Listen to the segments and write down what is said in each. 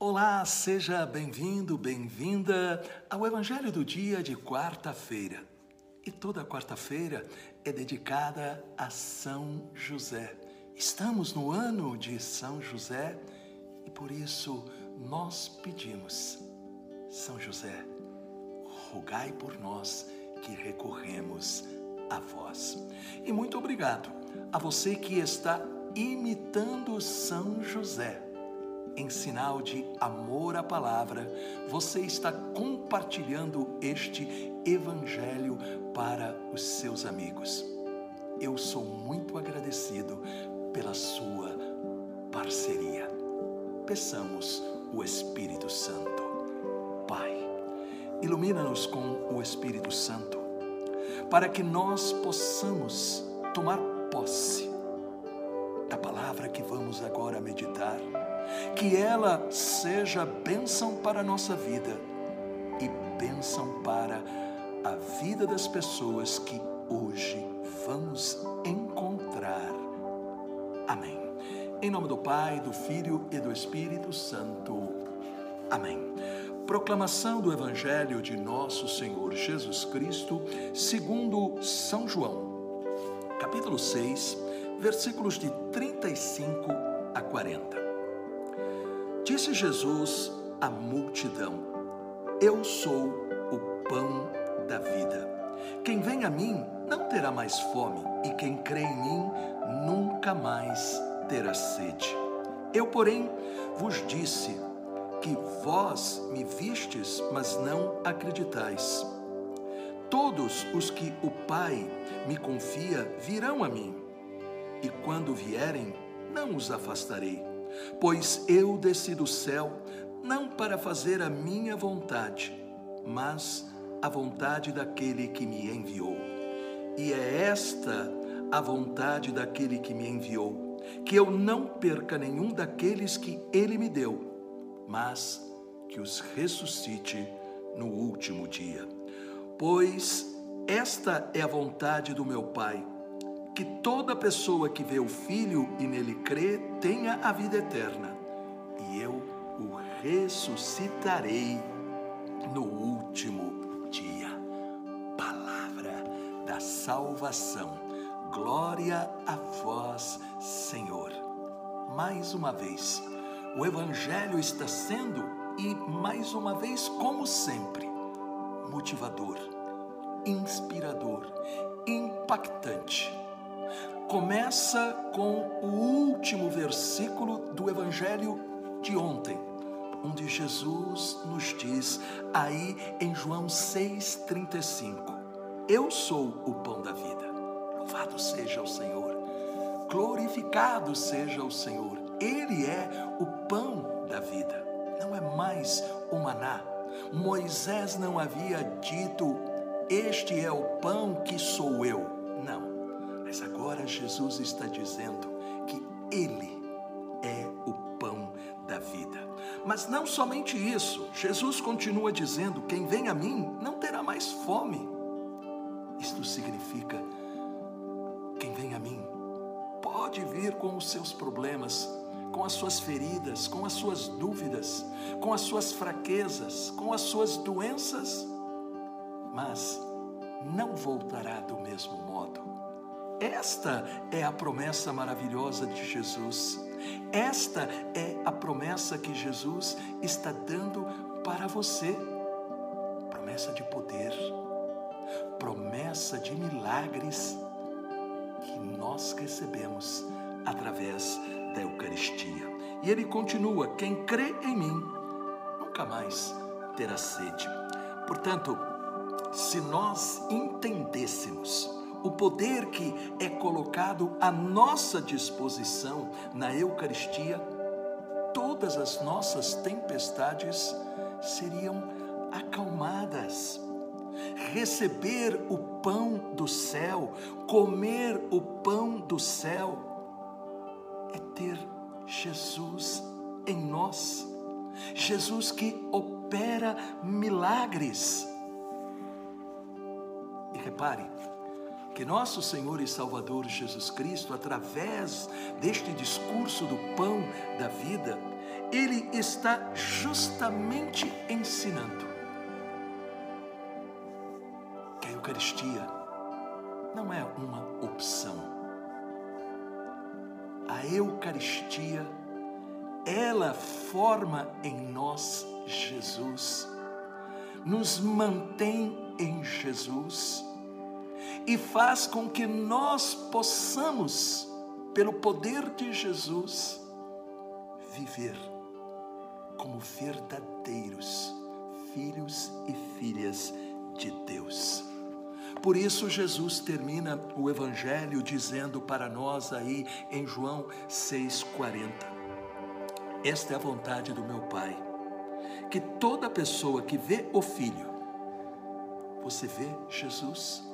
Olá, seja bem-vindo, bem-vinda ao Evangelho do dia de quarta-feira. E toda quarta-feira é dedicada a São José. Estamos no ano de São José e por isso nós pedimos, São José, rogai por nós que recorremos a vós. E muito obrigado a você que está imitando São José em sinal de amor à palavra, você está compartilhando este evangelho para os seus amigos. Eu sou muito agradecido pela sua parceria. Peçamos o Espírito Santo. Pai, ilumina-nos com o Espírito Santo, para que nós possamos tomar posse da palavra que vamos agora meditar que ela seja bênção para a nossa vida e bênção para a vida das pessoas que hoje vamos encontrar. Amém. Em nome do Pai, do Filho e do Espírito Santo. Amém. Proclamação do Evangelho de Nosso Senhor Jesus Cristo, segundo São João, capítulo 6, versículos de 35 a 40. Disse Jesus à multidão: Eu sou o pão da vida. Quem vem a mim não terá mais fome, e quem crê em mim nunca mais terá sede. Eu, porém, vos disse que vós me vistes, mas não acreditais. Todos os que o Pai me confia virão a mim, e quando vierem, não os afastarei Pois eu desci do céu não para fazer a minha vontade, mas a vontade daquele que me enviou. E é esta a vontade daquele que me enviou, que eu não perca nenhum daqueles que ele me deu, mas que os ressuscite no último dia. Pois esta é a vontade do meu Pai que toda pessoa que vê o Filho e nele crê tenha a vida eterna, e eu o ressuscitarei no último dia. Palavra da salvação. Glória a vós, Senhor. Mais uma vez, o Evangelho está sendo, e mais uma vez, como sempre, motivador, inspirador, impactante começa com o último versículo do Evangelho de ontem, onde Jesus nos diz, aí em João 6,35: Eu sou o pão da vida. Louvado seja o Senhor, glorificado seja o Senhor. Ele é o pão da vida, não é mais o maná. Moisés não havia dito: Este é o pão que sou eu. Não mas agora Jesus está dizendo que Ele é o pão da vida. Mas não somente isso, Jesus continua dizendo: quem vem a mim não terá mais fome. Isto significa: quem vem a mim pode vir com os seus problemas, com as suas feridas, com as suas dúvidas, com as suas fraquezas, com as suas doenças, mas não voltará do mesmo modo esta é a promessa maravilhosa de Jesus. Esta é a promessa que Jesus está dando para você. Promessa de poder, promessa de milagres que nós recebemos através da Eucaristia. E ele continua: quem crê em mim nunca mais terá sede. Portanto, se nós entendêssemos o poder que é colocado à nossa disposição na Eucaristia, todas as nossas tempestades seriam acalmadas. Receber o pão do céu, comer o pão do céu, é ter Jesus em nós. Jesus que opera milagres. E repare, que nosso Senhor e Salvador Jesus Cristo, através deste discurso do pão da vida, ele está justamente ensinando que a Eucaristia não é uma opção. A Eucaristia, ela forma em nós Jesus, nos mantém em Jesus e faz com que nós possamos, pelo poder de Jesus, viver como verdadeiros filhos e filhas de Deus. Por isso, Jesus termina o Evangelho dizendo para nós aí em João 6,40: Esta é a vontade do meu Pai, que toda pessoa que vê o Filho, você vê Jesus?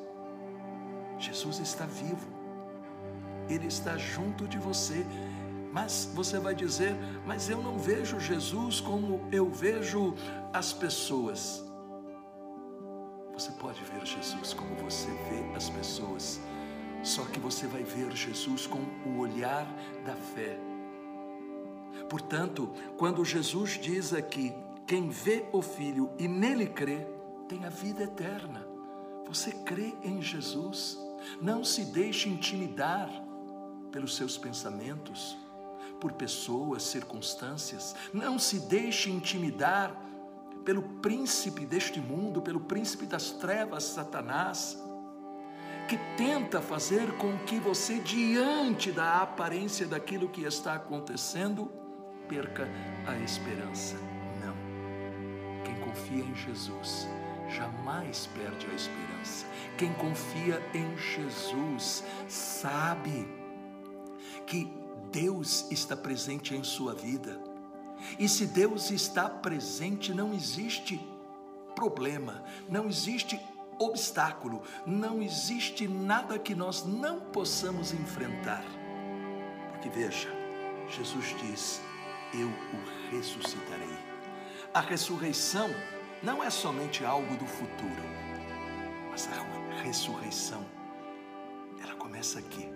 Jesus está vivo, Ele está junto de você. Mas você vai dizer, mas eu não vejo Jesus como eu vejo as pessoas. Você pode ver Jesus como você vê as pessoas, só que você vai ver Jesus com o olhar da fé. Portanto, quando Jesus diz aqui: quem vê o Filho e nele crê, tem a vida eterna. Você crê em Jesus, não se deixe intimidar pelos seus pensamentos, por pessoas, circunstâncias, não se deixe intimidar pelo príncipe deste mundo, pelo príncipe das trevas, Satanás, que tenta fazer com que você, diante da aparência daquilo que está acontecendo, perca a esperança. Não. Quem confia em Jesus jamais perde a esperança. Quem confia em Jesus sabe que Deus está presente em sua vida e se Deus está presente, não existe problema, não existe obstáculo, não existe nada que nós não possamos enfrentar. Porque veja, Jesus diz: Eu o ressuscitarei. A ressurreição não é somente algo do futuro, mas a ressurreição, ela começa aqui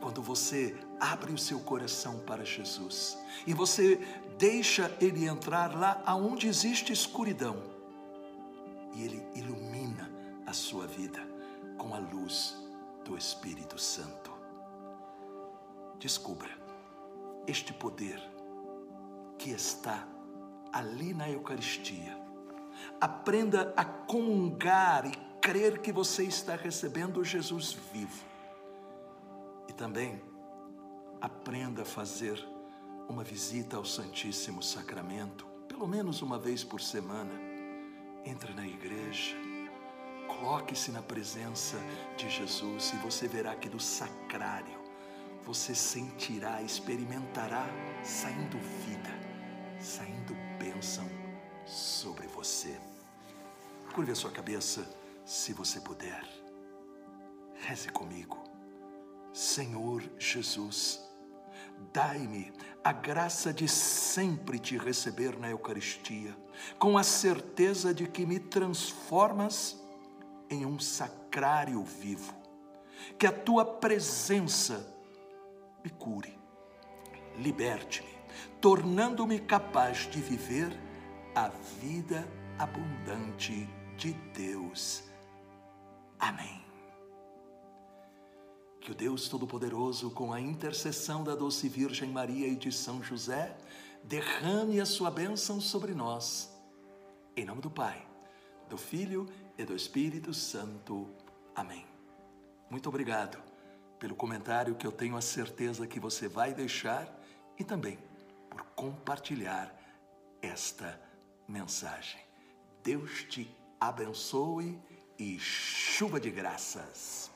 quando você abre o seu coração para Jesus e você deixa ele entrar lá aonde existe escuridão e ele ilumina a sua vida com a luz do Espírito Santo. Descubra este poder que está ali na Eucaristia. Aprenda a comungar e crer que você está recebendo Jesus vivo também aprenda a fazer uma visita ao Santíssimo Sacramento, pelo menos uma vez por semana. Entre na igreja, coloque-se na presença de Jesus e você verá que do sacrário você sentirá, experimentará saindo vida, saindo bênção sobre você. Curve a sua cabeça, se você puder. Reze comigo. Senhor Jesus, dai-me a graça de sempre te receber na Eucaristia, com a certeza de que me transformas em um sacrário vivo, que a tua presença me cure, liberte-me, tornando-me capaz de viver a vida abundante de Deus. Amém. Que o Deus Todo-Poderoso, com a intercessão da doce Virgem Maria e de São José, derrame a sua bênção sobre nós. Em nome do Pai, do Filho e do Espírito Santo. Amém. Muito obrigado pelo comentário que eu tenho a certeza que você vai deixar e também por compartilhar esta mensagem. Deus te abençoe e chuva de graças.